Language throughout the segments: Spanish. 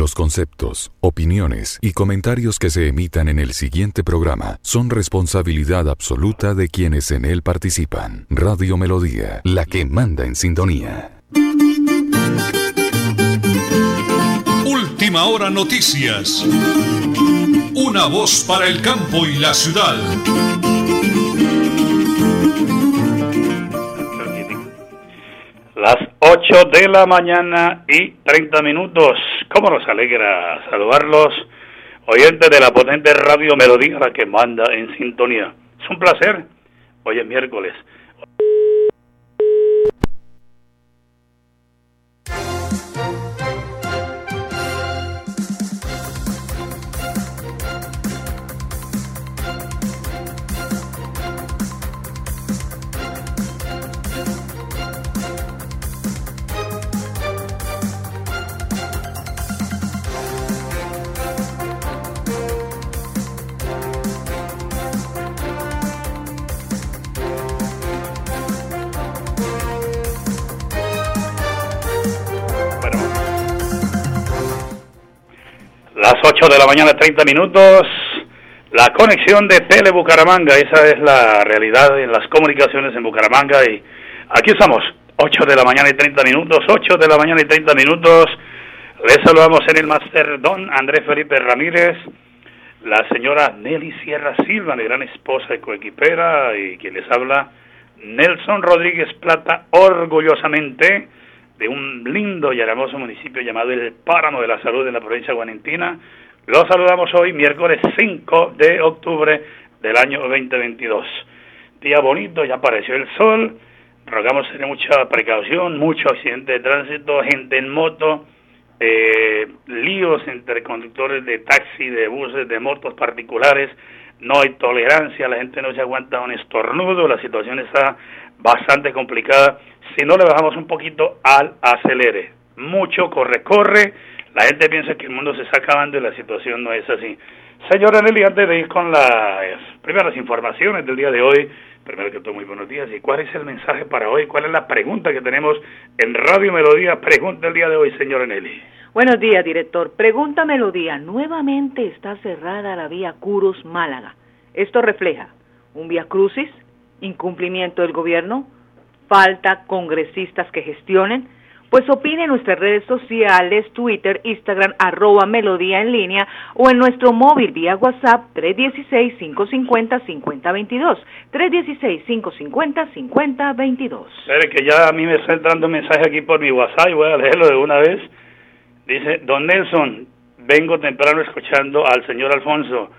Los conceptos, opiniones y comentarios que se emitan en el siguiente programa son responsabilidad absoluta de quienes en él participan. Radio Melodía, la que manda en sintonía. Última hora noticias. Una voz para el campo y la ciudad. 8 de la mañana y 30 minutos. ¿Cómo nos alegra saludarlos? Oyentes de la potente radio Melodía, la que manda en sintonía. Es un placer. Hoy es miércoles. Las 8 de la mañana, 30 minutos. La conexión de Tele Bucaramanga, esa es la realidad en las comunicaciones en Bucaramanga. Y aquí estamos, 8 de la mañana y 30 minutos, 8 de la mañana y 30 minutos. Les saludamos en el Master Don Andrés Felipe Ramírez, la señora Nelly Sierra Silva, mi gran esposa y coequipera, y quien les habla, Nelson Rodríguez Plata, orgullosamente de un lindo y hermoso municipio llamado El Páramo de la Salud en la provincia Guanentina. Los saludamos hoy, miércoles 5 de octubre del año 2022. Día bonito, ya apareció el sol. Rogamos tener mucha precaución, mucho accidente de tránsito, gente en moto, eh, líos entre conductores de taxi, de buses, de motos particulares. No hay tolerancia, la gente no se aguanta un estornudo, la situación está bastante complicada si no le bajamos un poquito al acelere. Mucho corre, corre. La gente piensa que el mundo se está acabando y la situación no es así. Señora Nelly, antes de ir con las primeras informaciones del día de hoy, primero que todo, muy buenos días. ¿Y cuál es el mensaje para hoy? ¿Cuál es la pregunta que tenemos en Radio Melodía? Pregunta el día de hoy, señora Nelly. Buenos días, director. Pregunta Melodía. Nuevamente está cerrada la vía Curos Málaga. Esto refleja un vía crucis, incumplimiento del gobierno, falta congresistas que gestionen? Pues opine en nuestras redes sociales, Twitter, Instagram, arroba melodía en línea o en nuestro móvil vía WhatsApp 316-550-5022. 316-550-5022. Espere que ya a mí me está entrando un mensaje aquí por mi WhatsApp y voy a leerlo de una vez. Dice, don Nelson, vengo temprano escuchando al señor Alfonso.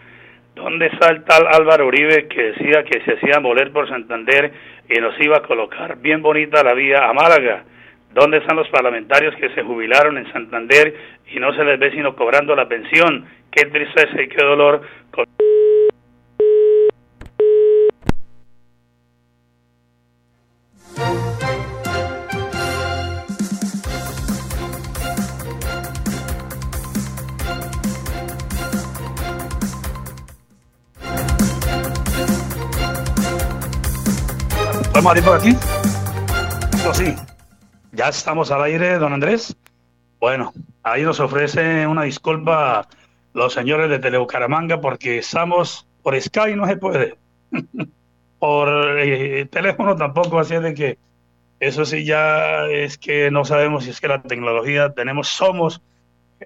¿Dónde está el tal Álvaro Uribe que decía que se hacía moler por Santander y nos iba a colocar bien bonita la vía a Málaga? ¿Dónde están los parlamentarios que se jubilaron en Santander y no se les ve sino cobrando la pensión? Qué tristeza y qué dolor. ¿Podemos abrir por aquí? Pues sí. Ya estamos al aire, don Andrés. Bueno, ahí nos ofrece una disculpa los señores de Telebucaramanga porque estamos por Sky no se puede. por eh, teléfono tampoco, así es de que eso sí ya es que no sabemos si es que la tecnología tenemos, somos,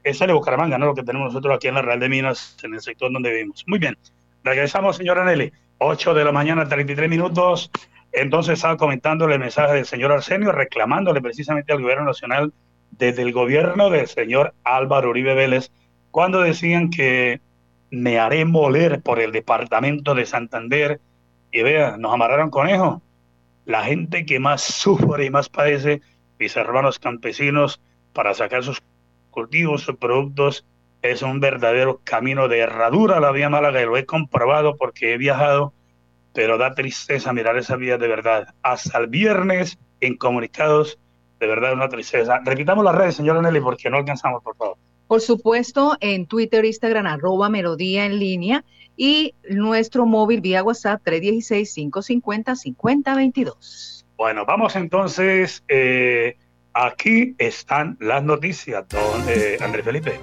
es Telebucaramanga, ¿no? Lo que tenemos nosotros aquí en la Real de Minas, en el sector donde vivimos. Muy bien, regresamos, señora Nelly. 8 de la mañana, 33 minutos. Entonces estaba comentándole el mensaje del señor Arsenio, reclamándole precisamente al gobierno nacional desde el gobierno del señor Álvaro Uribe Vélez, cuando decían que me haré moler por el departamento de Santander. Y vea, nos amarraron conejo. La gente que más sufre y más padece, mis hermanos campesinos, para sacar sus cultivos, sus productos, es un verdadero camino de herradura la vía Málaga y lo he comprobado porque he viajado, pero da tristeza mirar esa vía de verdad. Hasta el viernes en comunicados, de verdad una tristeza. Repitamos las redes, señora Nelly, porque no alcanzamos, por favor. Por supuesto, en Twitter, Instagram, arroba melodía en línea y nuestro móvil vía WhatsApp 316-550-5022. Bueno, vamos entonces. Eh, aquí están las noticias, don eh, Andrés Felipe.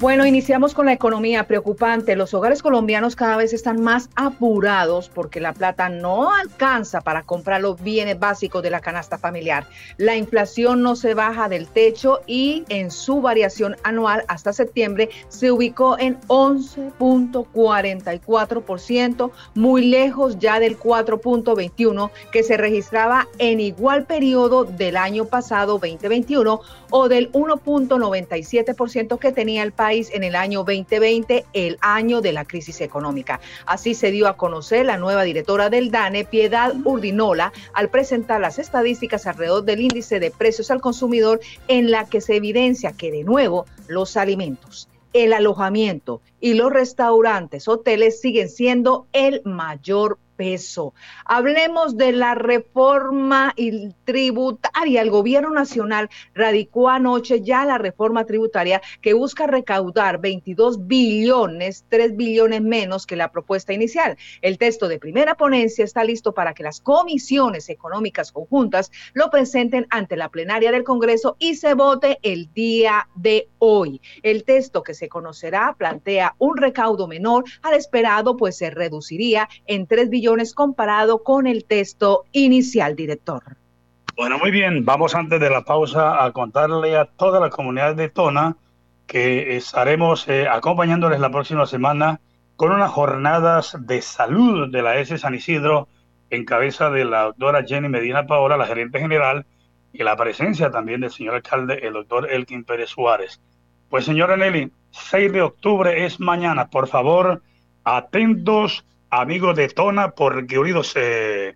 Bueno, iniciamos con la economía preocupante. Los hogares colombianos cada vez están más apurados porque la plata no alcanza para comprar los bienes básicos de la canasta familiar. La inflación no se baja del techo y en su variación anual hasta septiembre se ubicó en 11.44%, muy lejos ya del 4.21 que se registraba en igual periodo del año pasado 2021 o del 1.97% que tenía el país en el año 2020, el año de la crisis económica. Así se dio a conocer la nueva directora del DANE, Piedad Urdinola, al presentar las estadísticas alrededor del índice de precios al consumidor en la que se evidencia que de nuevo los alimentos, el alojamiento y los restaurantes, hoteles siguen siendo el mayor peso. Hablemos de la reforma tributaria. El gobierno nacional radicó anoche ya la reforma tributaria que busca recaudar 22 billones, 3 billones menos que la propuesta inicial. El texto de primera ponencia está listo para que las comisiones económicas conjuntas lo presenten ante la plenaria del Congreso y se vote el día de hoy. El texto que se conocerá plantea un recaudo menor al esperado, pues se reduciría en 3 billones comparado con el texto inicial, director. Bueno, muy bien, vamos antes de la pausa a contarle a toda la comunidad de Tona que estaremos eh, acompañándoles la próxima semana con unas jornadas de salud de la S San Isidro en cabeza de la doctora Jenny Medina Paola, la gerente general, y la presencia también del señor alcalde, el doctor Elkin Pérez Suárez. Pues señora Nelly, 6 de octubre es mañana, por favor, atentos amigos de Tona, porque unidos eh,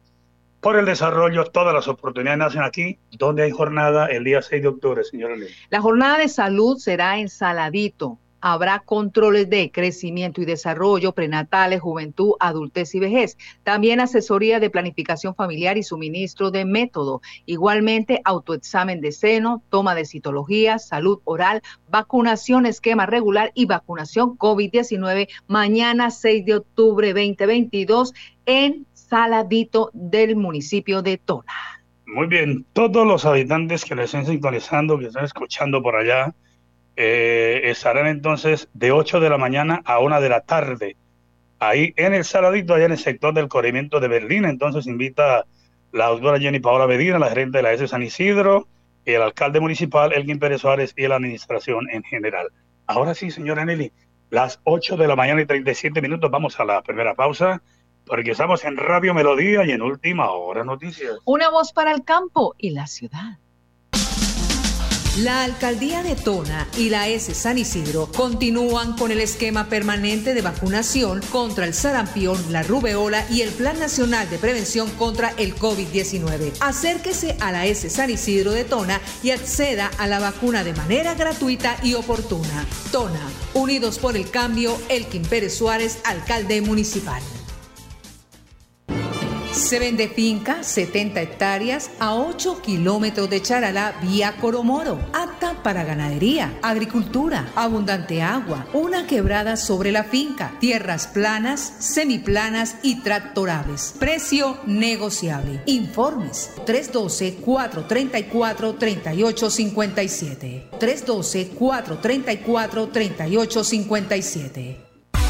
por el desarrollo, todas las oportunidades nacen aquí, donde hay jornada el día 6 de octubre, señora Ley. La jornada de salud será en Saladito, habrá controles de crecimiento y desarrollo, prenatales, juventud, adultez y vejez. También asesoría de planificación familiar y suministro de método. Igualmente, autoexamen de seno, toma de citología, salud oral, vacunación esquema regular y vacunación COVID-19 mañana 6 de octubre 2022 en Saladito del municipio de Tona. Muy bien, todos los habitantes que les estén sintonizando, que están escuchando por allá, eh, estarán entonces de 8 de la mañana a 1 de la tarde, ahí en el Saladito, allá en el sector del corrimiento de Berlín. Entonces invita la doctora Jenny Paola Medina, la gerente de la S. San Isidro, el alcalde municipal, Elgin Pérez Suárez y la administración en general. Ahora sí, señora Nelly, las 8 de la mañana y 37 minutos, vamos a la primera pausa porque estamos en Radio Melodía y en Última Hora Noticias. Una voz para el campo y la ciudad. La alcaldía de Tona y la S San Isidro continúan con el esquema permanente de vacunación contra el sarampión, la rubeola y el Plan Nacional de Prevención contra el COVID-19. Acérquese a la S San Isidro de Tona y acceda a la vacuna de manera gratuita y oportuna. Tona, Unidos por el Cambio, Elkin Pérez Suárez, alcalde municipal. Se vende finca 70 hectáreas a 8 kilómetros de Charalá vía Coromoro, apta para ganadería, agricultura, abundante agua, una quebrada sobre la finca, tierras planas, semiplanas y tractorables. Precio negociable. Informes 312-434-3857. 312-434-3857.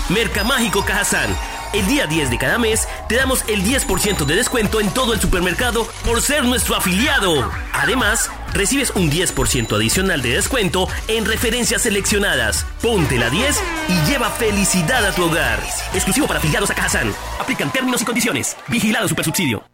Mercamágico Cajazán. El día 10 de cada mes te damos el 10% de descuento en todo el supermercado por ser nuestro afiliado. Además, recibes un 10% adicional de descuento en referencias seleccionadas. Ponte la 10 y lleva felicidad a tu hogar. Exclusivo para afiliados a Cajazán. Aplican términos y condiciones. Vigilado Supersubsidio.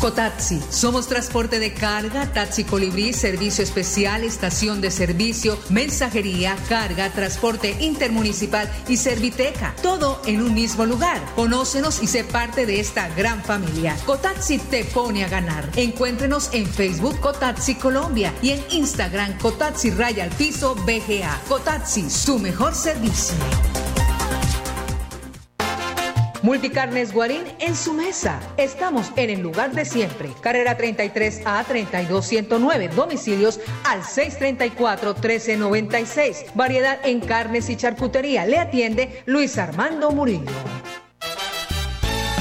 Cotaxi, somos transporte de carga, taxi colibrí, servicio especial, estación de servicio, mensajería, carga, transporte intermunicipal y serviteca. Todo en un mismo lugar. Conócenos y sé parte de esta gran familia. Cotaxi te pone a ganar. Encuéntrenos en Facebook Cotaxi Colombia y en Instagram Cotaxi Raya al Piso BGA. Cotaxi, su mejor servicio. Multicarnes Guarín en su mesa. Estamos en el lugar de siempre. Carrera 33 a 32109. Domicilios al 634 1396. Variedad en carnes y charcutería. Le atiende Luis Armando Murillo.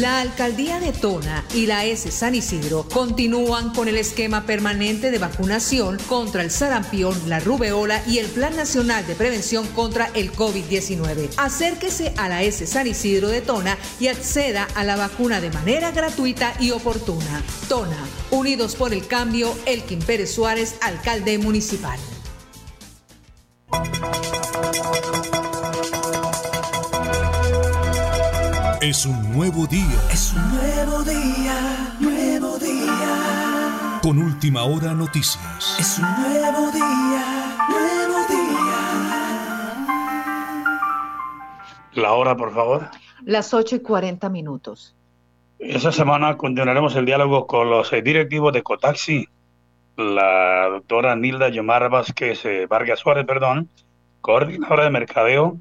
La alcaldía de Tona y la S San Isidro continúan con el esquema permanente de vacunación contra el sarampión, la rubeola y el Plan Nacional de Prevención contra el COVID-19. Acérquese a la S San Isidro de Tona y acceda a la vacuna de manera gratuita y oportuna. Tona, Unidos por el Cambio, Elkin Pérez Suárez, alcalde municipal. Es un nuevo día. Es un nuevo día, nuevo día. Con última hora noticias. Es un nuevo día, nuevo día. La hora, por favor. Las 8 y 40 minutos. Esta semana continuaremos el diálogo con los eh, directivos de Cotaxi, la doctora Nilda Yomar Vázquez eh, Vargas Suárez, perdón, coordinadora de mercadeo,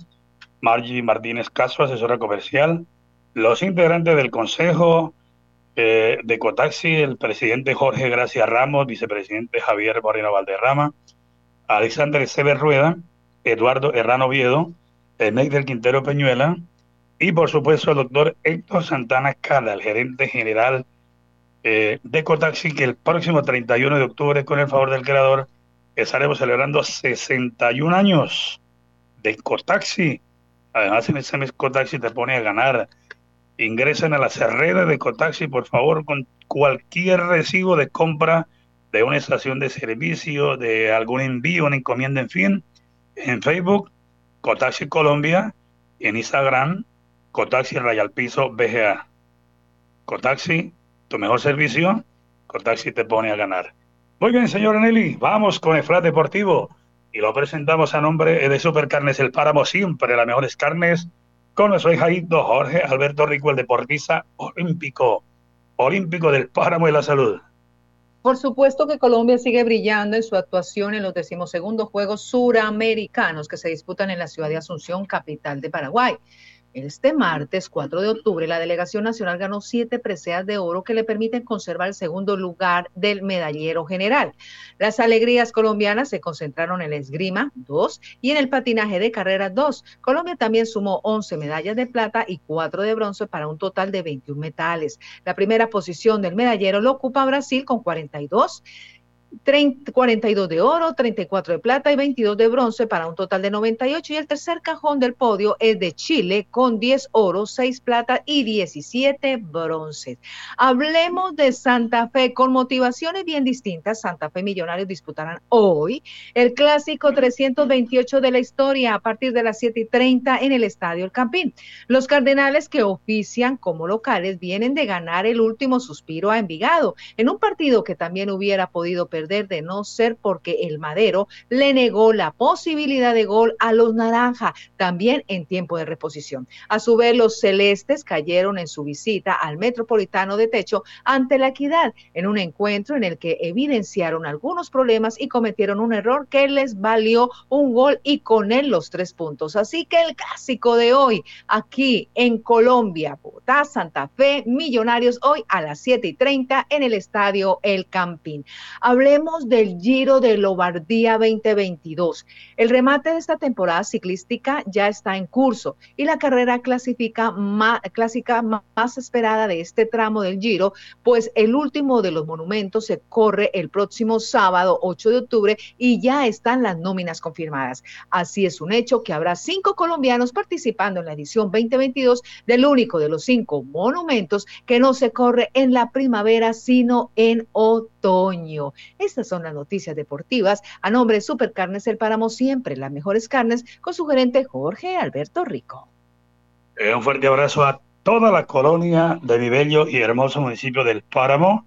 Margie Martínez Caso, asesora comercial, los integrantes del Consejo eh, de Cotaxi, el presidente Jorge Gracia Ramos, vicepresidente Javier Moreno Valderrama, Alexander Sever Rueda, Eduardo Herrano Viedo, el del Quintero Peñuela y por supuesto el doctor Héctor Santana Cala, el gerente general eh, de Cotaxi, que el próximo 31 de octubre, con el favor del creador, estaremos celebrando 61 años de Cotaxi. Además, en ese mes Cotaxi te pone a ganar Ingresen a las redes de Cotaxi, por favor, con cualquier recibo de compra de una estación de servicio, de algún envío, una encomienda, en fin, en Facebook, Cotaxi Colombia, en Instagram, Cotaxi Rayal Piso BGA. Cotaxi, tu mejor servicio, Cotaxi te pone a ganar. Muy bien, señor Nelly, vamos con el flat deportivo y lo presentamos a nombre de Supercarnes El Páramo, siempre las mejores carnes con nuestro Jorge Alberto Rico, el deportista olímpico, olímpico del páramo de la salud. Por supuesto que Colombia sigue brillando en su actuación en los decimosegundos Juegos Suramericanos que se disputan en la ciudad de Asunción, capital de Paraguay. Este martes 4 de octubre, la delegación nacional ganó siete preseas de oro que le permiten conservar el segundo lugar del medallero general. Las alegrías colombianas se concentraron en el esgrima, dos, y en el patinaje de carrera, dos. Colombia también sumó 11 medallas de plata y cuatro de bronce para un total de 21 metales. La primera posición del medallero lo ocupa Brasil con 42 42 de oro, 34 de plata y 22 de bronce para un total de 98. Y el tercer cajón del podio es de Chile con 10 oro, 6 plata y 17 bronces. Hablemos de Santa Fe con motivaciones bien distintas. Santa Fe Millonarios disputarán hoy el clásico 328 de la historia a partir de las 7 y 30 en el Estadio El Campín. Los Cardenales que ofician como locales vienen de ganar el último suspiro a Envigado en un partido que también hubiera podido perder de no ser porque el Madero le negó la posibilidad de gol a los Naranja, también en tiempo de reposición. A su vez, los celestes cayeron en su visita al Metropolitano de Techo ante la equidad, en un encuentro en el que evidenciaron algunos problemas y cometieron un error que les valió un gol y con él los tres puntos. Así que el clásico de hoy, aquí en Colombia, Bogotá, Santa Fe, Millonarios, hoy a las 7 y 30 en el estadio El Campín. Hablé Hablemos del Giro de Lombardía 2022. El remate de esta temporada ciclística ya está en curso y la carrera clásica más esperada de este tramo del Giro, pues el último de los monumentos se corre el próximo sábado 8 de octubre y ya están las nóminas confirmadas. Así es un hecho que habrá cinco colombianos participando en la edición 2022 del único de los cinco monumentos que no se corre en la primavera, sino en otoño. Estas son las noticias deportivas. A nombre de Supercarnes El Páramo, siempre las mejores carnes, con su gerente Jorge Alberto Rico. Eh, un fuerte abrazo a toda la colonia de mi bello y hermoso municipio del Páramo,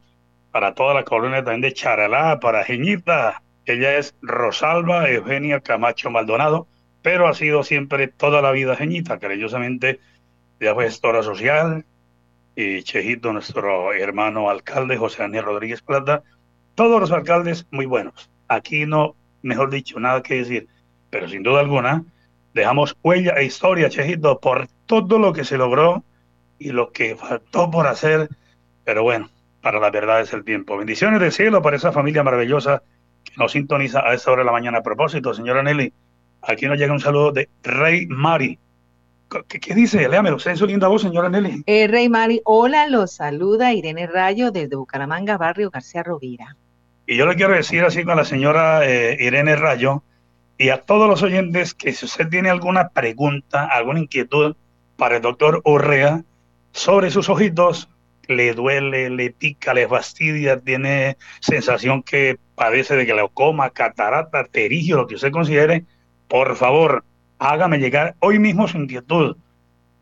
para toda la colonia también de Charalá, para Geñita, ella es Rosalba Eugenia Camacho Maldonado, pero ha sido siempre toda la vida Geñita, cariñosamente de gestora social, y Chejito, nuestro hermano alcalde, José Daniel Rodríguez Plata, todos los alcaldes muy buenos. Aquí no, mejor dicho, nada que decir, pero sin duda alguna, dejamos huella e historia, Chejito, por todo lo que se logró y lo que faltó por hacer, pero bueno, para la verdad es el tiempo. Bendiciones del cielo para esa familia maravillosa que nos sintoniza a esta hora de la mañana. A propósito, señora Nelly, aquí nos llega un saludo de Rey Mari. ¿Qué, dice? Léamelo, usted es su linda voz, señora Nelly. Eh, Rey Mari, hola, los saluda Irene Rayo desde Bucaramanga, barrio García Rovira. Y yo le quiero decir así con la señora eh, Irene Rayo y a todos los oyentes que si usted tiene alguna pregunta, alguna inquietud para el doctor Urrea sobre sus ojitos, le duele, le pica, le fastidia, tiene sensación que padece de glaucoma, catarata, terigio, lo que usted considere, por favor, hágame llegar hoy mismo su inquietud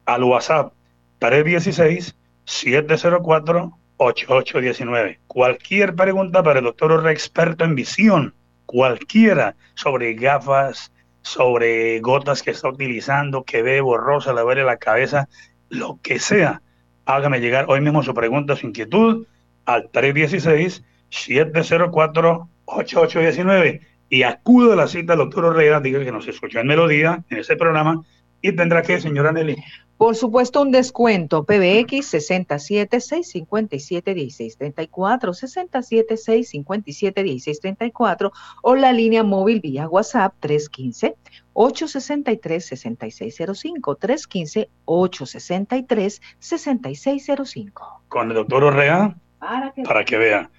al WhatsApp 316-704-8819. Cualquier pregunta para el doctor experto en visión, cualquiera, sobre gafas, sobre gotas que está utilizando, que ve borrosa, le duele la cabeza, lo que sea hágame llegar hoy mismo su pregunta, su inquietud al 316-704-8819 y acudo a la cita al doctor Orrera, diga que nos escuchó en Melodía, en ese programa, y tendrá que, señora Nelly. Por supuesto, un descuento. PBX 67 657 1634, 67 657 1634 o la línea móvil vía WhatsApp 315 863-6605, 315-863-6605. Con el doctor Orrea, para que, para que vea.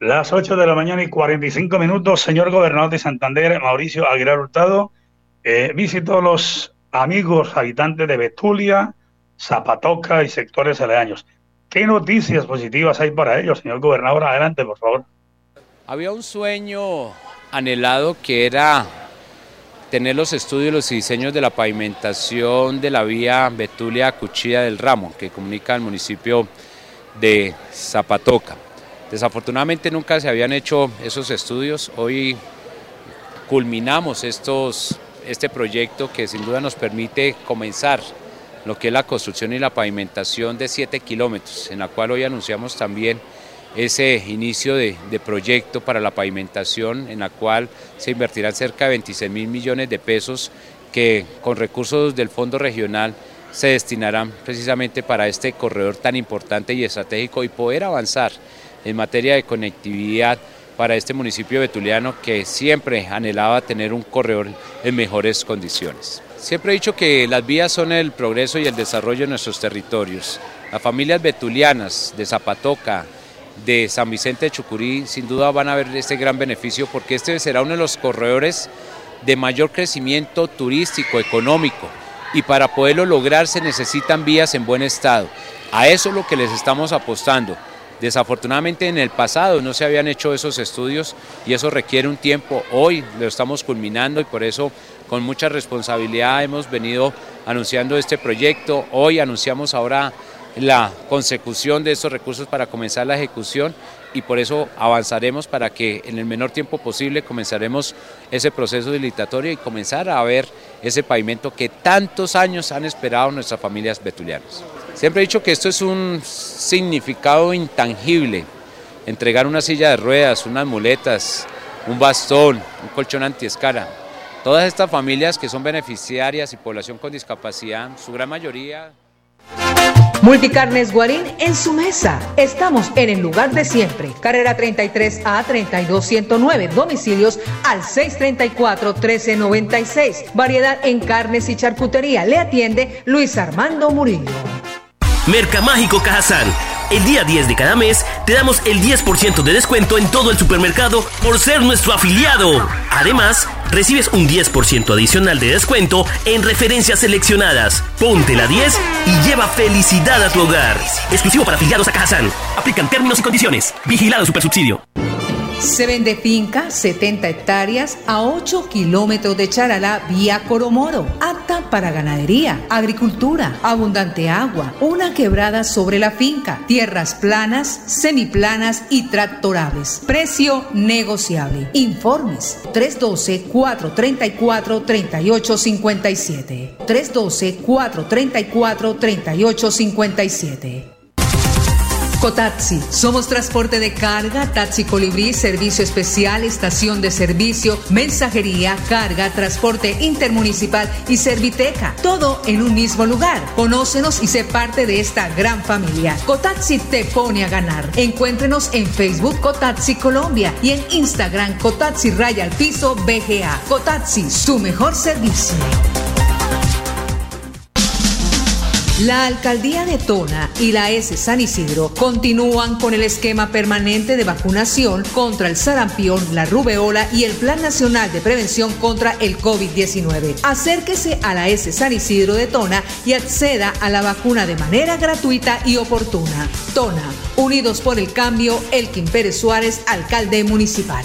Las 8 de la mañana y 45 minutos, señor gobernador de Santander, Mauricio Aguilar Hurtado, eh, visitó los amigos habitantes de Betulia, Zapatoca y sectores aledaños. ¿Qué noticias positivas hay para ellos, señor gobernador? Adelante, por favor. Había un sueño anhelado que era tener los estudios y los diseños de la pavimentación de la vía Betulia-Cuchilla del Ramo, que comunica al municipio de Zapatoca. Desafortunadamente nunca se habían hecho esos estudios. Hoy culminamos este proyecto que sin duda nos permite comenzar lo que es la construcción y la pavimentación de 7 kilómetros, en la cual hoy anunciamos también ese inicio de, proyecto para la pavimentación en la cual se invertirán cerca de 26 mil millones de pesos que con recursos del fondo regional se destinarán precisamente para este corredor tan importante y estratégico y poder avanzar en materia de conectividad para este municipio betuliano que siempre anhelaba tener un corredor en mejores condiciones. Siempre he dicho que las vías son el progreso y el desarrollo de nuestros territorios. Las familias betulianas de Zapatoca, de San Vicente de Chucurí sin duda van a ver este gran beneficio porque este será uno de los corredores de mayor crecimiento turístico, económico y para poderlo lograr se necesitan vías en buen estado. A eso es lo que les estamos apostando. Desafortunadamente en el pasado no se habían hecho esos estudios y eso requiere un tiempo. Hoy lo estamos culminando y por eso con mucha responsabilidad hemos venido anunciando este proyecto. Hoy anunciamos ahora la consecución de estos recursos para comenzar la ejecución y por eso avanzaremos para que en el menor tiempo posible comenzaremos ese proceso licitatorio y comenzar a ver ese pavimento que tantos años han esperado nuestras familias betulianas. Siempre he dicho que esto es un significado intangible, entregar una silla de ruedas, unas muletas, un bastón, un colchón antiescara. Todas estas familias que son beneficiarias y población con discapacidad, su gran mayoría... Multicarnes Guarín en su mesa. Estamos en el lugar de siempre. Carrera 33 a 32109. Domicilios al 634 1396. Variedad en carnes y charcutería. Le atiende Luis Armando Murillo. Mercamágico Cajazán. El día 10 de cada mes te damos el 10% de descuento en todo el supermercado por ser nuestro afiliado. Además, recibes un 10% adicional de descuento en referencias seleccionadas. Ponte la 10 y lleva felicidad a tu hogar. Exclusivo para afiliados a Cajazán. Aplican términos y condiciones. Vigilado Supersubsidio. Se vende finca 70 hectáreas a 8 kilómetros de Charalá vía Coromoro, apta para ganadería, agricultura, abundante agua, una quebrada sobre la finca, tierras planas, semiplanas y tractorables. Precio negociable. Informes 312-434-3857. 312-434-3857. Cotaxi. Somos transporte de carga, taxi colibrí, servicio especial, estación de servicio, mensajería, carga, transporte intermunicipal y serviteca. Todo en un mismo lugar. Conócenos y sé parte de esta gran familia. Cotaxi te pone a ganar. Encuéntrenos en Facebook Cotaxi Colombia y en Instagram Cotaxi Raya al Piso BGA. Cotaxi, su mejor servicio. La alcaldía de Tona y la S San Isidro continúan con el esquema permanente de vacunación contra el sarampión, la rubeola y el Plan Nacional de Prevención contra el COVID-19. Acérquese a la S San Isidro de Tona y acceda a la vacuna de manera gratuita y oportuna. Tona, Unidos por el Cambio, Elkin Pérez Suárez, alcalde municipal.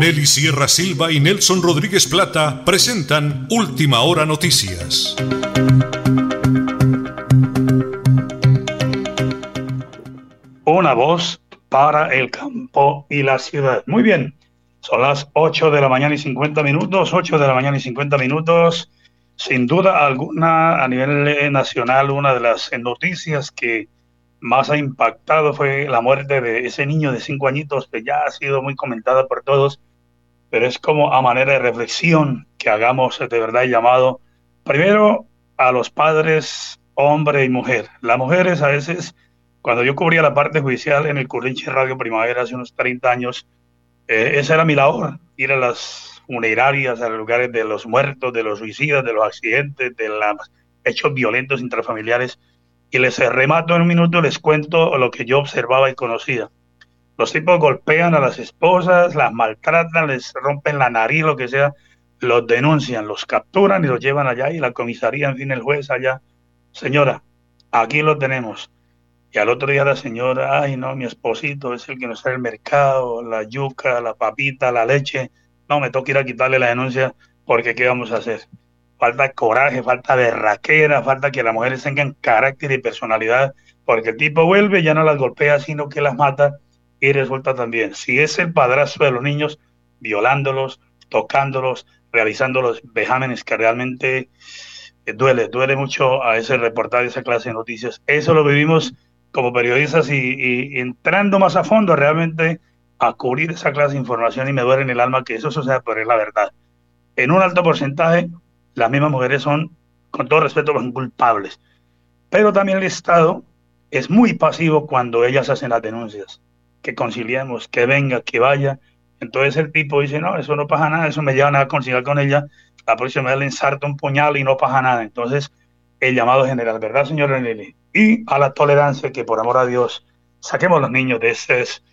Nelly Sierra Silva y Nelson Rodríguez Plata presentan Última Hora Noticias. Una voz para el campo y la ciudad. Muy bien, son las 8 de la mañana y 50 minutos, 8 de la mañana y 50 minutos. Sin duda alguna, a nivel nacional, una de las noticias que más ha impactado fue la muerte de ese niño de cinco añitos que ya ha sido muy comentada por todos pero es como a manera de reflexión que hagamos de verdad llamado primero a los padres, hombre y mujer. Las mujeres a veces, cuando yo cubría la parte judicial en el Currinche Radio Primavera hace unos 30 años, eh, esa era mi labor, ir a las funerarias, a los lugares de los muertos, de los suicidas, de los accidentes, de los hechos violentos intrafamiliares, y les remato en un minuto, les cuento lo que yo observaba y conocía. Los tipos golpean a las esposas, las maltratan, les rompen la nariz, lo que sea, los denuncian, los capturan y los llevan allá y la comisaría, en fin, el juez allá. Señora, aquí lo tenemos. Y al otro día la señora, ay no, mi esposito es el que nos trae el mercado, la yuca, la papita, la leche. No, me toca ir a quitarle la denuncia porque ¿qué vamos a hacer? Falta coraje, falta berraquera, falta que las mujeres tengan carácter y personalidad, porque el tipo vuelve, ya no las golpea, sino que las mata y resulta también, si es el padrastro de los niños, violándolos, tocándolos, realizando los vejámenes que realmente eh, duele, duele mucho a ese reportaje, esa clase de noticias. Eso lo vivimos como periodistas y, entrando más a fondo realmente a cubrir esa clase de información y me duele en el alma que eso suceda, pero es la verdad. En un alto porcentaje, las mismas mujeres son, con todo respeto, los culpables. Pero también el Estado es muy pasivo cuando ellas hacen las denuncias que conciliemos, que venga, que vaya. Entonces el tipo dice, no, eso no pasa nada, eso me lleva a conciliar con ella, la próxima vez le ensarta un puñal y no pasa nada. Entonces, el llamado general, ¿verdad, señor Nelly? Y a la tolerancia, que por amor a Dios, saquemos a los niños de, esos,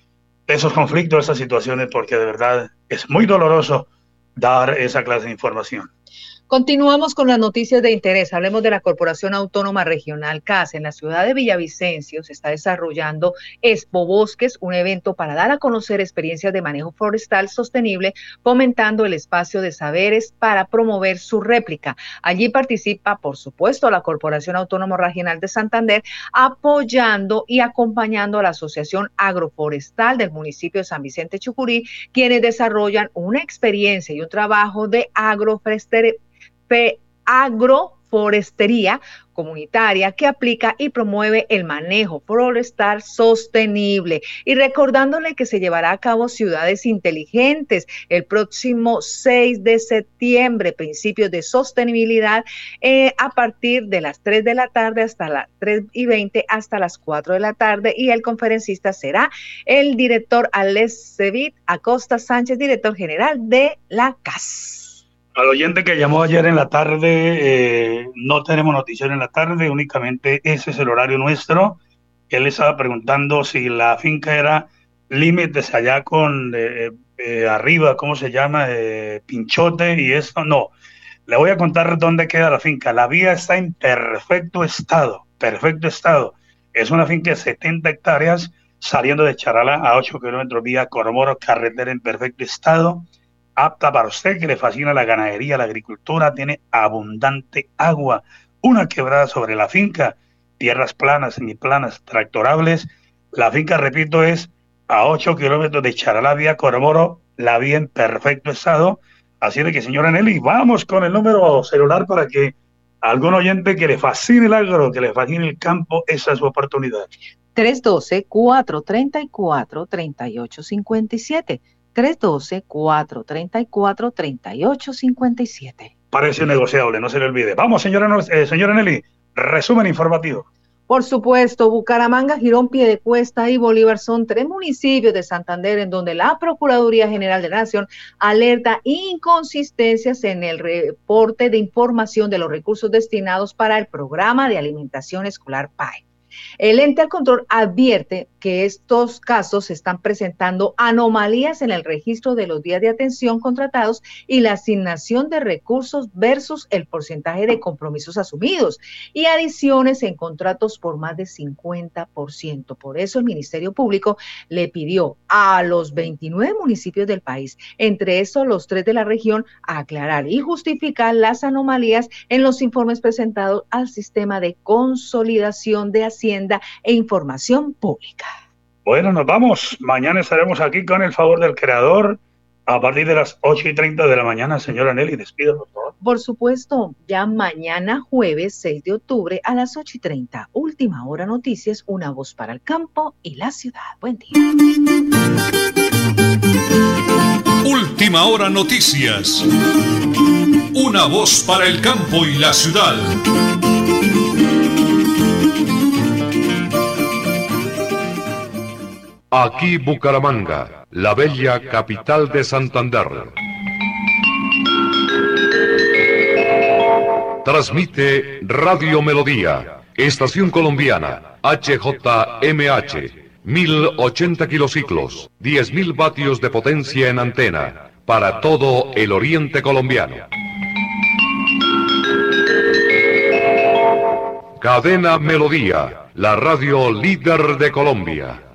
de esos conflictos, de esas situaciones, porque de verdad es muy doloroso dar esa clase de información. Continuamos con las noticias de interés. Hablemos de la Corporación Autónoma Regional CAS. En la ciudad de Villavicencio se está desarrollando Expo Bosques, un evento para dar a conocer experiencias de manejo forestal sostenible, fomentando el espacio de saberes para promover su réplica. Allí participa, por supuesto, la Corporación Autónoma Regional de Santander, apoyando y acompañando a la Asociación Agroforestal del municipio de San Vicente Chucurí, quienes desarrollan una experiencia y un trabajo de agroforestería comunitaria que aplica y promueve el manejo forestal sostenible. Y recordándole que se llevará a cabo ciudades inteligentes el próximo 6 de septiembre, principios de sostenibilidad, eh, a partir de las 3 de la tarde hasta las 3 y 20 hasta las 4 de la tarde. Y el conferencista será el director Alex Cevit Acosta Sánchez, director general de la CAS. Al oyente que llamó ayer en la tarde, eh, no tenemos noticias en la tarde, únicamente ese es el horario nuestro. Él estaba preguntando si la finca era límites allá con eh, eh, arriba, ¿cómo se llama? Pinchote y eso. No, le voy a contar dónde queda la finca. La vía está en perfecto estado, perfecto estado. Es una finca de 70 hectáreas saliendo de Charala a 8 kilómetros vía Coromoro, carretera en perfecto estado apta para usted que le fascina la ganadería, la agricultura, tiene abundante agua, una quebrada sobre la finca, tierras planas, semiplanas, tractorables. La finca, repito, es a 8 kilómetros de Charalavia, Coromoro, la vía en perfecto estado. Así de que, señora Nelly, vamos con el número celular para que algún oyente que le fascine el agro, que le fascine el campo, esa es su oportunidad. 312-434-3857. 312-434-3857. Parece negociable, no se le olvide. Vamos, señora, eh, señora Nelly, resumen informativo. Por supuesto, Bucaramanga, Girón, Piedecuesta y Bolívar son tres municipios de Santander en donde la Procuraduría General de la Nación alerta inconsistencias en el reporte de información de los recursos destinados para el programa de alimentación escolar PAE. El ente al control advierte que estos casos están presentando anomalías en el registro de los días de atención contratados y la asignación de recursos versus el porcentaje de compromisos asumidos y adiciones en contratos por más de 50%. Por eso el Ministerio Público le pidió a los 29 municipios del país, entre esos los tres de la región, aclarar y justificar las anomalías en los informes presentados al sistema de consolidación de Hacienda e Información Pública. Bueno, nos vamos. Mañana estaremos aquí con el favor del creador a partir de las 8 y 30 de la mañana. Señora Nelly, despido, por favor. Por supuesto, ya mañana jueves 6 de octubre a las 8 y 30. Última hora noticias, una voz para el campo y la ciudad. Buen día. Última hora noticias. Una voz para el campo y la ciudad. Aquí Bucaramanga, la bella capital de Santander. Transmite Radio Melodía, Estación Colombiana, HJMH, 1080 kilociclos, 10.000 vatios de potencia en antena, para todo el oriente colombiano. Cadena Melodía, la radio líder de Colombia.